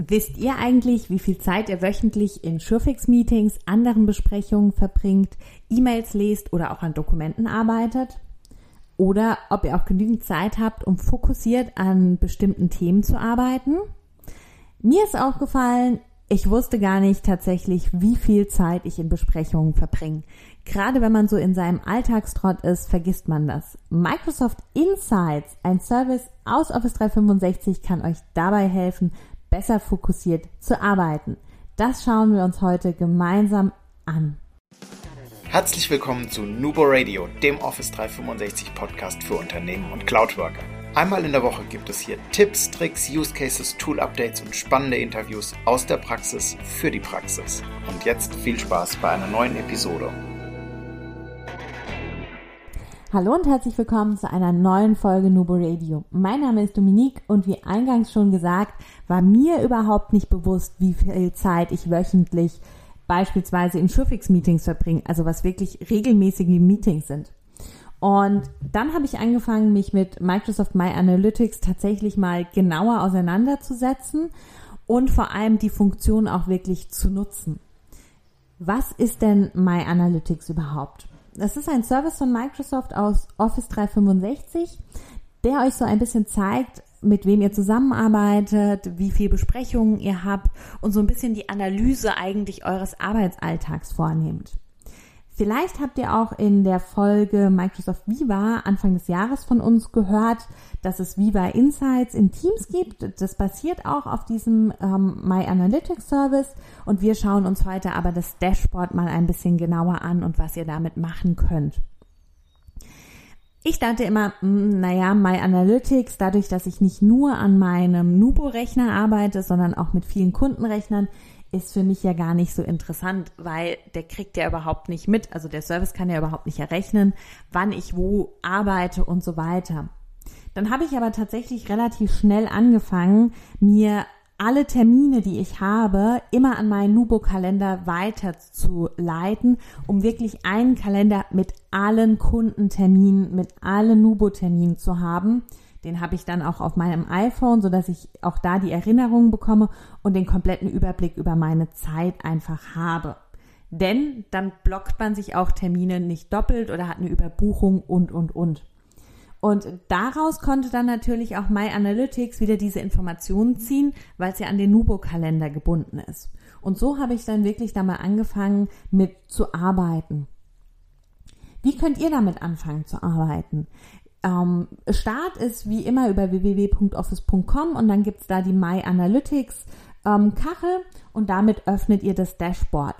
Wisst ihr eigentlich, wie viel Zeit ihr wöchentlich in Surefix-Meetings, anderen Besprechungen verbringt, E-Mails lest oder auch an Dokumenten arbeitet? Oder ob ihr auch genügend Zeit habt, um fokussiert an bestimmten Themen zu arbeiten? Mir ist aufgefallen, ich wusste gar nicht tatsächlich, wie viel Zeit ich in Besprechungen verbringe. Gerade wenn man so in seinem Alltagstrott ist, vergisst man das. Microsoft Insights, ein Service aus Office 365, kann euch dabei helfen, besser fokussiert zu arbeiten. Das schauen wir uns heute gemeinsam an. Herzlich willkommen zu Nubo Radio, dem Office 365 Podcast für Unternehmen und Cloudworker. Einmal in der Woche gibt es hier Tipps, Tricks, Use Cases, Tool Updates und spannende Interviews aus der Praxis für die Praxis. Und jetzt viel Spaß bei einer neuen Episode. Hallo und herzlich willkommen zu einer neuen Folge Nubo Radio. Mein Name ist Dominique und wie eingangs schon gesagt, war mir überhaupt nicht bewusst, wie viel Zeit ich wöchentlich beispielsweise in Schurfix-Meetings verbringe, also was wirklich regelmäßige Meetings sind. Und dann habe ich angefangen, mich mit Microsoft My Analytics tatsächlich mal genauer auseinanderzusetzen und vor allem die Funktion auch wirklich zu nutzen. Was ist denn My Analytics überhaupt? Das ist ein Service von Microsoft aus Office 365, der euch so ein bisschen zeigt, mit wem ihr zusammenarbeitet, wie viel Besprechungen ihr habt und so ein bisschen die Analyse eigentlich eures Arbeitsalltags vornehmt. Vielleicht habt ihr auch in der Folge Microsoft Viva Anfang des Jahres von uns gehört, dass es Viva Insights in Teams gibt. Das basiert auch auf diesem ähm, My Analytics Service und wir schauen uns heute aber das Dashboard mal ein bisschen genauer an und was ihr damit machen könnt. Ich dachte immer, hm, naja, My Analytics, dadurch, dass ich nicht nur an meinem Nubo-Rechner arbeite, sondern auch mit vielen Kundenrechnern, ist für mich ja gar nicht so interessant, weil der kriegt ja überhaupt nicht mit. Also der Service kann ja überhaupt nicht errechnen, wann ich wo arbeite und so weiter. Dann habe ich aber tatsächlich relativ schnell angefangen, mir alle Termine, die ich habe, immer an meinen Nubo-Kalender weiterzuleiten, um wirklich einen Kalender mit allen Kundenterminen, mit allen Nubo-Terminen zu haben den habe ich dann auch auf meinem iPhone, so dass ich auch da die Erinnerungen bekomme und den kompletten Überblick über meine Zeit einfach habe. Denn dann blockt man sich auch Termine nicht doppelt oder hat eine Überbuchung und, und, und. Und daraus konnte dann natürlich auch My Analytics wieder diese Informationen ziehen, weil es ja an den Nubo-Kalender gebunden ist. Und so habe ich dann wirklich da mal angefangen mit zu arbeiten. Wie könnt ihr damit anfangen zu arbeiten? Ähm, Start ist wie immer über www.office.com und dann gibt's da die My Analytics ähm, Kachel und damit öffnet ihr das Dashboard.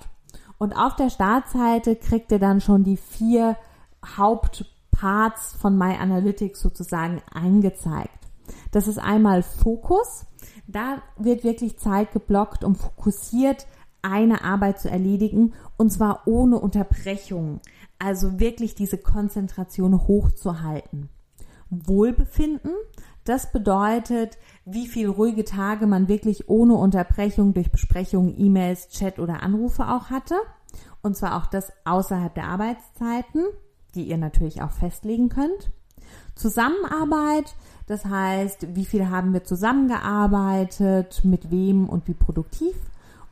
Und auf der Startseite kriegt ihr dann schon die vier Hauptparts von My Analytics sozusagen eingezeigt. Das ist einmal Fokus. Da wird wirklich Zeit geblockt, um fokussiert eine Arbeit zu erledigen und zwar ohne Unterbrechung. Also wirklich diese Konzentration hochzuhalten. Wohlbefinden, das bedeutet, wie viel ruhige Tage man wirklich ohne Unterbrechung durch Besprechungen, E-Mails, Chat oder Anrufe auch hatte. Und zwar auch das außerhalb der Arbeitszeiten, die ihr natürlich auch festlegen könnt. Zusammenarbeit, das heißt, wie viel haben wir zusammengearbeitet, mit wem und wie produktiv.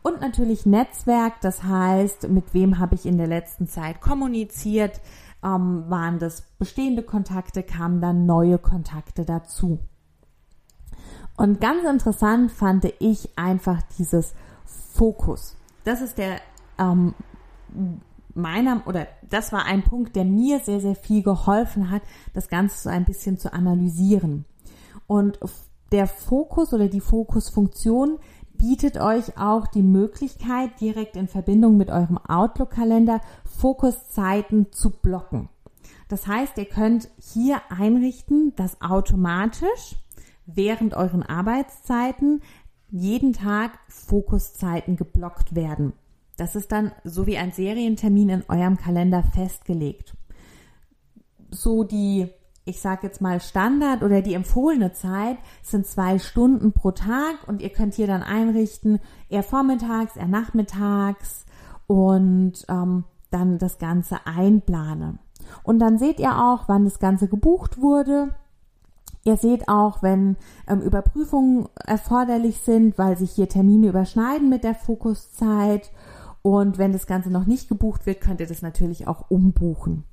Und natürlich Netzwerk, das heißt, mit wem habe ich in der letzten Zeit kommuniziert, ähm, waren das bestehende Kontakte, kamen dann neue Kontakte dazu. Und ganz interessant fand ich einfach dieses Fokus. Das ist der ähm, meiner oder das war ein Punkt, der mir sehr sehr viel geholfen hat, das Ganze so ein bisschen zu analysieren. Und der Fokus oder die Fokusfunktion bietet euch auch die Möglichkeit, direkt in Verbindung mit eurem Outlook-Kalender Fokuszeiten zu blocken. Das heißt, ihr könnt hier einrichten, dass automatisch während euren Arbeitszeiten jeden Tag Fokuszeiten geblockt werden. Das ist dann so wie ein Serientermin in eurem Kalender festgelegt. So die ich sage jetzt mal Standard oder die empfohlene Zeit sind zwei Stunden pro Tag und ihr könnt hier dann einrichten, eher vormittags, eher nachmittags und ähm, dann das Ganze einplanen. Und dann seht ihr auch, wann das Ganze gebucht wurde Ihr seht auch, wenn ähm, Überprüfungen erforderlich sind, weil sich hier Termine überschneiden mit der Fokuszeit. Und wenn das Ganze noch nicht gebucht wird, könnt ihr das natürlich auch umbuchen.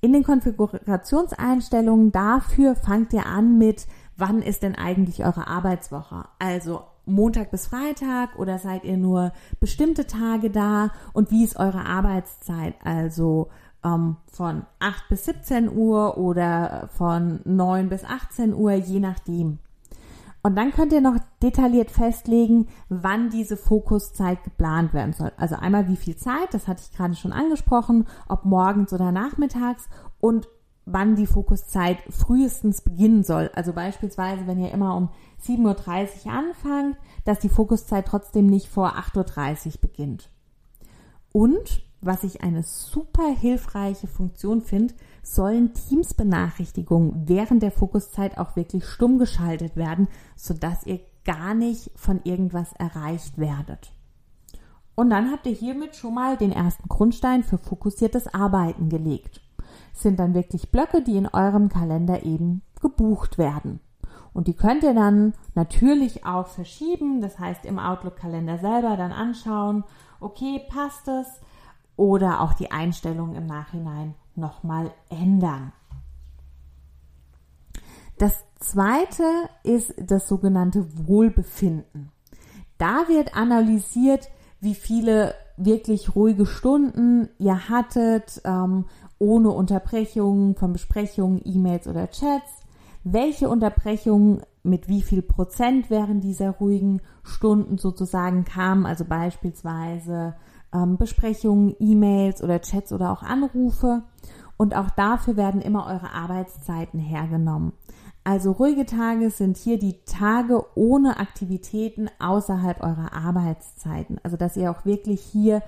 In den Konfigurationseinstellungen dafür fangt ihr an mit, wann ist denn eigentlich eure Arbeitswoche? Also Montag bis Freitag oder seid ihr nur bestimmte Tage da und wie ist eure Arbeitszeit? Also ähm, von 8 bis 17 Uhr oder von 9 bis 18 Uhr, je nachdem. Und dann könnt ihr noch detailliert festlegen, wann diese Fokuszeit geplant werden soll. Also einmal wie viel Zeit, das hatte ich gerade schon angesprochen, ob morgens oder nachmittags und wann die Fokuszeit frühestens beginnen soll. Also beispielsweise, wenn ihr immer um 7.30 Uhr anfangt, dass die Fokuszeit trotzdem nicht vor 8.30 Uhr beginnt. Und was ich eine super hilfreiche Funktion finde, sollen Teams-Benachrichtigungen während der Fokuszeit auch wirklich stumm geschaltet werden, sodass ihr gar nicht von irgendwas erreicht werdet. Und dann habt ihr hiermit schon mal den ersten Grundstein für fokussiertes Arbeiten gelegt. Es sind dann wirklich Blöcke, die in eurem Kalender eben gebucht werden. Und die könnt ihr dann natürlich auch verschieben, das heißt im Outlook-Kalender selber dann anschauen, okay, passt es? Oder auch die Einstellung im Nachhinein nochmal ändern. Das zweite ist das sogenannte Wohlbefinden. Da wird analysiert, wie viele wirklich ruhige Stunden ihr hattet, ähm, ohne Unterbrechungen von Besprechungen, E-Mails oder Chats. Welche Unterbrechungen mit wie viel Prozent während dieser ruhigen Stunden sozusagen kamen, also beispielsweise ähm, Besprechungen, E-Mails oder Chats oder auch Anrufe. Und auch dafür werden immer eure Arbeitszeiten hergenommen. Also ruhige Tage sind hier die Tage ohne Aktivitäten außerhalb eurer Arbeitszeiten. Also dass ihr auch wirklich hier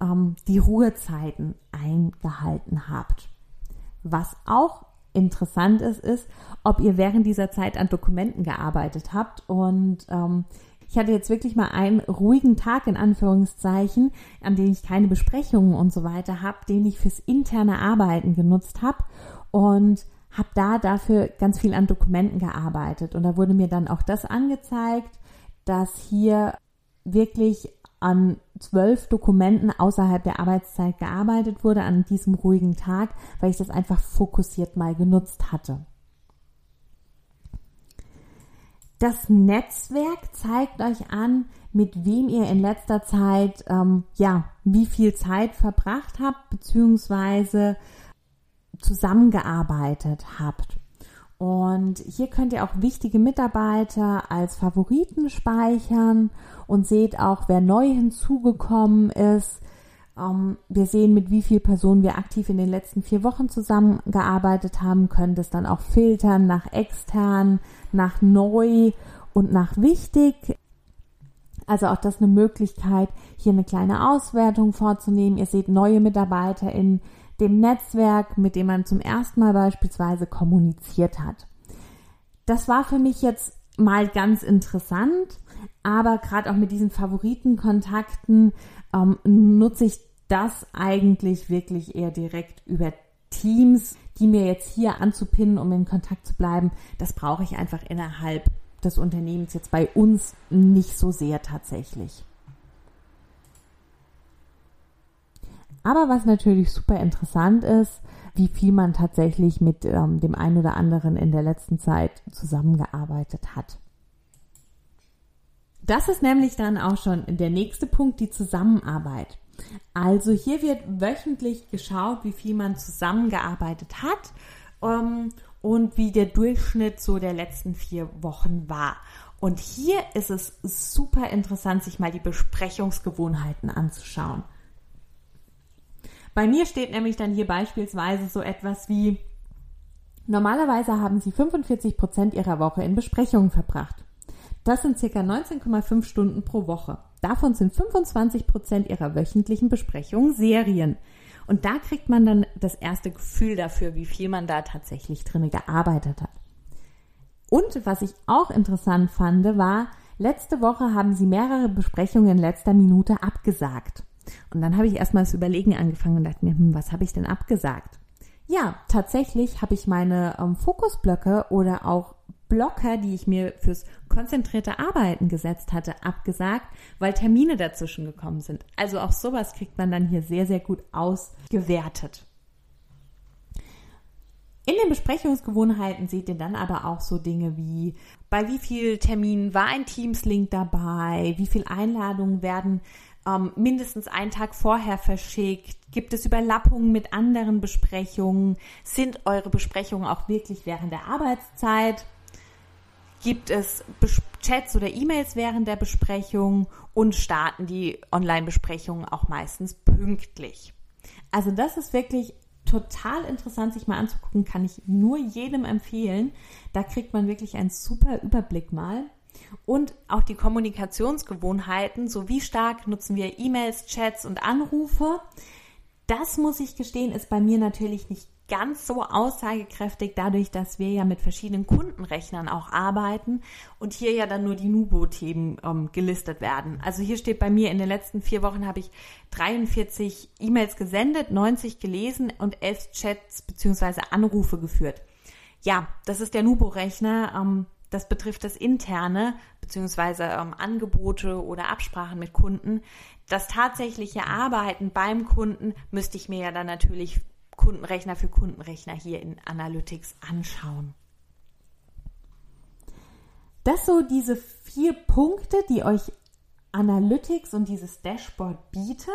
ähm, die Ruhezeiten eingehalten habt. Was auch interessant ist, ist, ob ihr während dieser Zeit an Dokumenten gearbeitet habt und ähm, ich hatte jetzt wirklich mal einen ruhigen Tag in Anführungszeichen, an dem ich keine Besprechungen und so weiter habe, den ich fürs interne Arbeiten genutzt habe und habe da dafür ganz viel an Dokumenten gearbeitet. Und da wurde mir dann auch das angezeigt, dass hier wirklich an zwölf Dokumenten außerhalb der Arbeitszeit gearbeitet wurde an diesem ruhigen Tag, weil ich das einfach fokussiert mal genutzt hatte. Das Netzwerk zeigt euch an, mit wem ihr in letzter Zeit, ähm, ja, wie viel Zeit verbracht habt, beziehungsweise zusammengearbeitet habt. Und hier könnt ihr auch wichtige Mitarbeiter als Favoriten speichern und seht auch, wer neu hinzugekommen ist, wir sehen, mit wie vielen Personen wir aktiv in den letzten vier Wochen zusammengearbeitet haben, können das dann auch filtern nach extern, nach neu und nach wichtig. Also auch das eine Möglichkeit, hier eine kleine Auswertung vorzunehmen. Ihr seht neue Mitarbeiter in dem Netzwerk, mit dem man zum ersten Mal beispielsweise kommuniziert hat. Das war für mich jetzt mal ganz interessant, aber gerade auch mit diesen Favoritenkontakten ähm, nutze ich das eigentlich wirklich eher direkt über Teams, die mir jetzt hier anzupinnen, um in Kontakt zu bleiben. Das brauche ich einfach innerhalb des Unternehmens jetzt bei uns nicht so sehr tatsächlich. Aber was natürlich super interessant ist, wie viel man tatsächlich mit ähm, dem einen oder anderen in der letzten Zeit zusammengearbeitet hat. Das ist nämlich dann auch schon der nächste Punkt, die Zusammenarbeit. Also hier wird wöchentlich geschaut, wie viel man zusammengearbeitet hat ähm, und wie der Durchschnitt so der letzten vier Wochen war. Und hier ist es super interessant, sich mal die Besprechungsgewohnheiten anzuschauen. Bei mir steht nämlich dann hier beispielsweise so etwas wie, normalerweise haben Sie 45 Prozent Ihrer Woche in Besprechungen verbracht. Das sind circa 19,5 Stunden pro Woche. Davon sind 25 Prozent ihrer wöchentlichen Besprechungen Serien. Und da kriegt man dann das erste Gefühl dafür, wie viel man da tatsächlich drinne gearbeitet hat. Und was ich auch interessant fand, war, letzte Woche haben sie mehrere Besprechungen in letzter Minute abgesagt. Und dann habe ich erstmal das Überlegen angefangen und dachte mir, hm, was habe ich denn abgesagt? Ja, tatsächlich habe ich meine ähm, Fokusblöcke oder auch Blocker, die ich mir fürs konzentrierte Arbeiten gesetzt hatte, abgesagt, weil Termine dazwischen gekommen sind. Also auch sowas kriegt man dann hier sehr, sehr gut ausgewertet. In den Besprechungsgewohnheiten seht ihr dann aber auch so Dinge wie, bei wie viel Terminen war ein Teams-Link dabei, wie viele Einladungen werden ähm, mindestens einen Tag vorher verschickt, gibt es Überlappungen mit anderen Besprechungen, sind eure Besprechungen auch wirklich während der Arbeitszeit, gibt es Chats oder E-Mails während der Besprechung und starten die Online-Besprechungen auch meistens pünktlich. Also das ist wirklich total interessant, sich mal anzugucken, kann ich nur jedem empfehlen. Da kriegt man wirklich einen super Überblick mal. Und auch die Kommunikationsgewohnheiten, so wie stark nutzen wir E-Mails, Chats und Anrufe. Das muss ich gestehen, ist bei mir natürlich nicht ganz so aussagekräftig, dadurch, dass wir ja mit verschiedenen Kundenrechnern auch arbeiten und hier ja dann nur die Nubo-Themen ähm, gelistet werden. Also hier steht bei mir, in den letzten vier Wochen habe ich 43 E-Mails gesendet, 90 gelesen und 11 Chats bzw. Anrufe geführt. Ja, das ist der Nubo-Rechner. Ähm, das betrifft das Interne bzw. Ähm, Angebote oder Absprachen mit Kunden. Das tatsächliche Arbeiten beim Kunden müsste ich mir ja dann natürlich Kundenrechner für Kundenrechner hier in Analytics anschauen. Das so diese vier Punkte, die euch Analytics und dieses Dashboard bietet.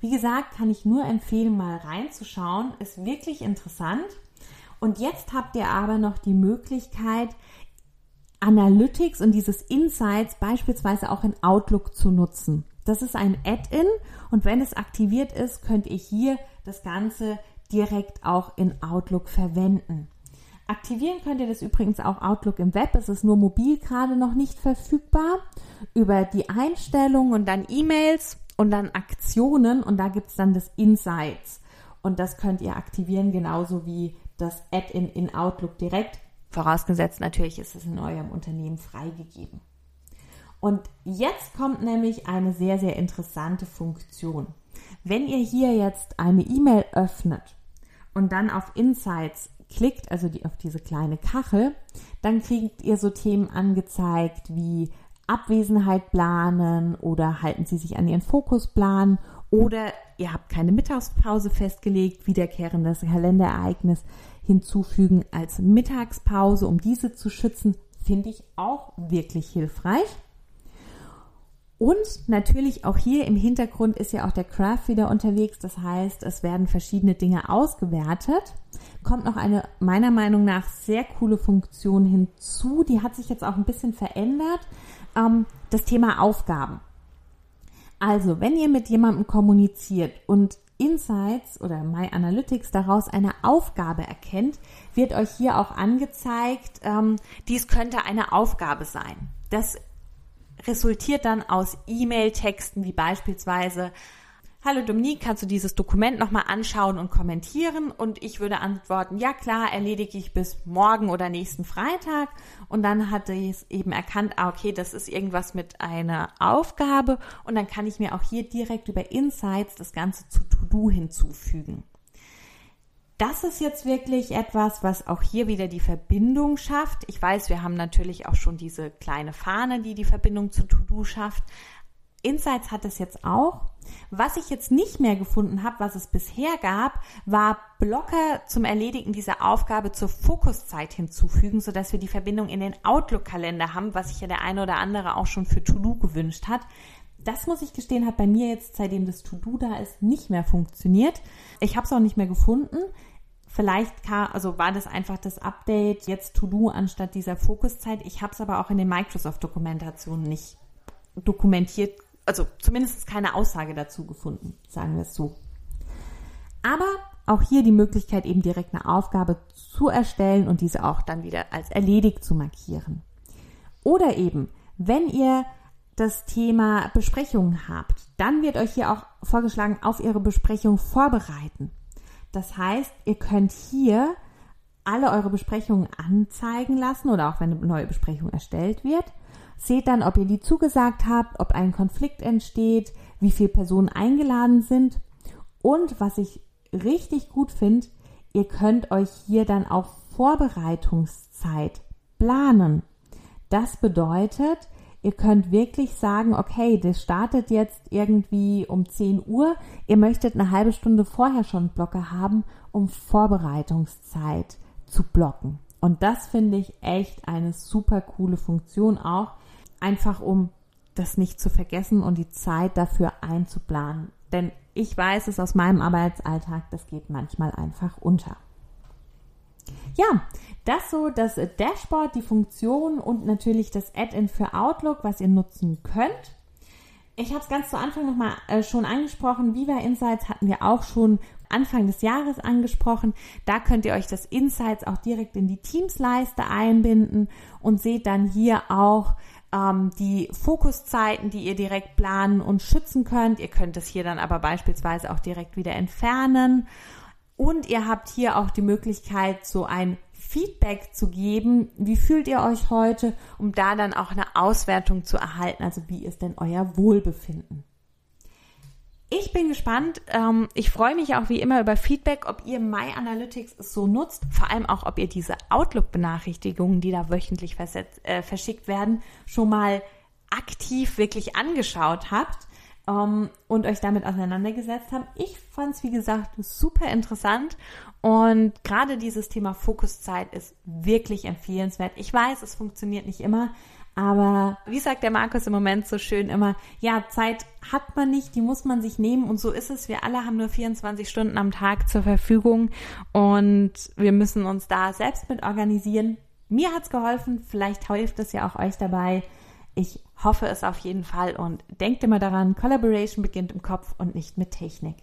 Wie gesagt, kann ich nur empfehlen, mal reinzuschauen. Ist wirklich interessant. Und jetzt habt ihr aber noch die Möglichkeit, Analytics und dieses Insights beispielsweise auch in Outlook zu nutzen. Das ist ein Add-in und wenn es aktiviert ist, könnt ihr hier das Ganze direkt auch in Outlook verwenden. Aktivieren könnt ihr das übrigens auch Outlook im Web. Es ist nur mobil gerade noch nicht verfügbar. Über die Einstellungen und dann E-Mails und dann Aktionen und da gibt es dann das Insights. Und das könnt ihr aktivieren, genauso wie das Add-in in Outlook direkt. Vorausgesetzt natürlich ist es in eurem Unternehmen freigegeben. Und jetzt kommt nämlich eine sehr, sehr interessante Funktion. Wenn ihr hier jetzt eine E-Mail öffnet und dann auf Insights klickt, also die, auf diese kleine Kachel, dann kriegt ihr so Themen angezeigt wie Abwesenheit planen oder halten Sie sich an Ihren Fokusplan oder ihr habt keine Mittagspause festgelegt, wiederkehrendes Kalenderereignis hinzufügen als Mittagspause, um diese zu schützen, finde ich auch wirklich hilfreich. Und natürlich auch hier im Hintergrund ist ja auch der Craft wieder unterwegs. Das heißt, es werden verschiedene Dinge ausgewertet. Kommt noch eine meiner Meinung nach sehr coole Funktion hinzu. Die hat sich jetzt auch ein bisschen verändert. Ähm, das Thema Aufgaben. Also, wenn ihr mit jemandem kommuniziert und Insights oder My Analytics daraus eine Aufgabe erkennt, wird euch hier auch angezeigt, ähm, dies könnte eine Aufgabe sein. Das resultiert dann aus E-Mail-Texten wie beispielsweise Hallo Dominique, kannst du dieses Dokument nochmal anschauen und kommentieren? Und ich würde antworten, ja klar, erledige ich bis morgen oder nächsten Freitag. Und dann hatte ich es eben erkannt, ah, okay, das ist irgendwas mit einer Aufgabe. Und dann kann ich mir auch hier direkt über Insights das Ganze zu To-Do hinzufügen das ist jetzt wirklich etwas, was auch hier wieder die Verbindung schafft. Ich weiß, wir haben natürlich auch schon diese kleine Fahne, die die Verbindung zu To-Do schafft. Insights hat es jetzt auch. Was ich jetzt nicht mehr gefunden habe, was es bisher gab, war Blocker zum Erledigen dieser Aufgabe zur Fokuszeit hinzufügen, sodass wir die Verbindung in den Outlook-Kalender haben, was sich ja der eine oder andere auch schon für To-Do gewünscht hat. Das muss ich gestehen, hat bei mir jetzt, seitdem das To-Do da ist, nicht mehr funktioniert. Ich habe es auch nicht mehr gefunden. Vielleicht kam, also war das einfach das Update jetzt To-Do anstatt dieser Fokuszeit. Ich habe es aber auch in den Microsoft-Dokumentationen nicht dokumentiert, also zumindest keine Aussage dazu gefunden, sagen wir es so. Aber auch hier die Möglichkeit, eben direkt eine Aufgabe zu erstellen und diese auch dann wieder als erledigt zu markieren. Oder eben, wenn ihr das Thema Besprechungen habt, dann wird euch hier auch vorgeschlagen, auf Ihre Besprechung vorbereiten. Das heißt, ihr könnt hier alle eure Besprechungen anzeigen lassen oder auch wenn eine neue Besprechung erstellt wird. Seht dann, ob ihr die zugesagt habt, ob ein Konflikt entsteht, wie viele Personen eingeladen sind. Und was ich richtig gut finde, ihr könnt euch hier dann auch Vorbereitungszeit planen. Das bedeutet, ihr könnt wirklich sagen, okay, das startet jetzt irgendwie um 10 Uhr. Ihr möchtet eine halbe Stunde vorher schon Blocker haben, um Vorbereitungszeit zu blocken. Und das finde ich echt eine super coole Funktion auch, einfach um das nicht zu vergessen und die Zeit dafür einzuplanen. Denn ich weiß es aus meinem Arbeitsalltag, das geht manchmal einfach unter. Ja, das so das Dashboard, die Funktion und natürlich das Add-in für Outlook, was ihr nutzen könnt. Ich habe es ganz zu Anfang nochmal äh, schon angesprochen. Viva Insights hatten wir auch schon Anfang des Jahres angesprochen. Da könnt ihr euch das Insights auch direkt in die Teams-Leiste einbinden und seht dann hier auch ähm, die Fokuszeiten, die ihr direkt planen und schützen könnt. Ihr könnt es hier dann aber beispielsweise auch direkt wieder entfernen. Und ihr habt hier auch die Möglichkeit, so ein Feedback zu geben. Wie fühlt ihr euch heute, um da dann auch eine Auswertung zu erhalten? Also wie ist denn euer Wohlbefinden? Ich bin gespannt. Ähm, ich freue mich auch wie immer über Feedback, ob ihr My Analytics so nutzt. Vor allem auch, ob ihr diese Outlook-Benachrichtigungen, die da wöchentlich äh, verschickt werden, schon mal aktiv wirklich angeschaut habt ähm, und euch damit auseinandergesetzt habt. Ich fand es, wie gesagt, super interessant und gerade dieses Thema Fokuszeit ist wirklich empfehlenswert. Ich weiß, es funktioniert nicht immer, aber wie sagt der Markus im Moment so schön immer, ja, Zeit hat man nicht, die muss man sich nehmen und so ist es. Wir alle haben nur 24 Stunden am Tag zur Verfügung und wir müssen uns da selbst mit organisieren. Mir hat's geholfen, vielleicht hilft es ja auch euch dabei. Ich hoffe es auf jeden Fall und denkt immer daran, Collaboration beginnt im Kopf und nicht mit Technik.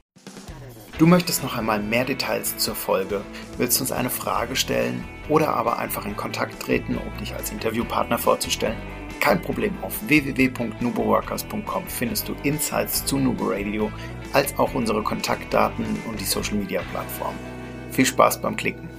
Du möchtest noch einmal mehr Details zur Folge, willst uns eine Frage stellen oder aber einfach in Kontakt treten, um dich als Interviewpartner vorzustellen? Kein Problem, auf www.nuboworkers.com findest du Insights zu Nubo Radio, als auch unsere Kontaktdaten und die Social Media Plattform. Viel Spaß beim Klicken!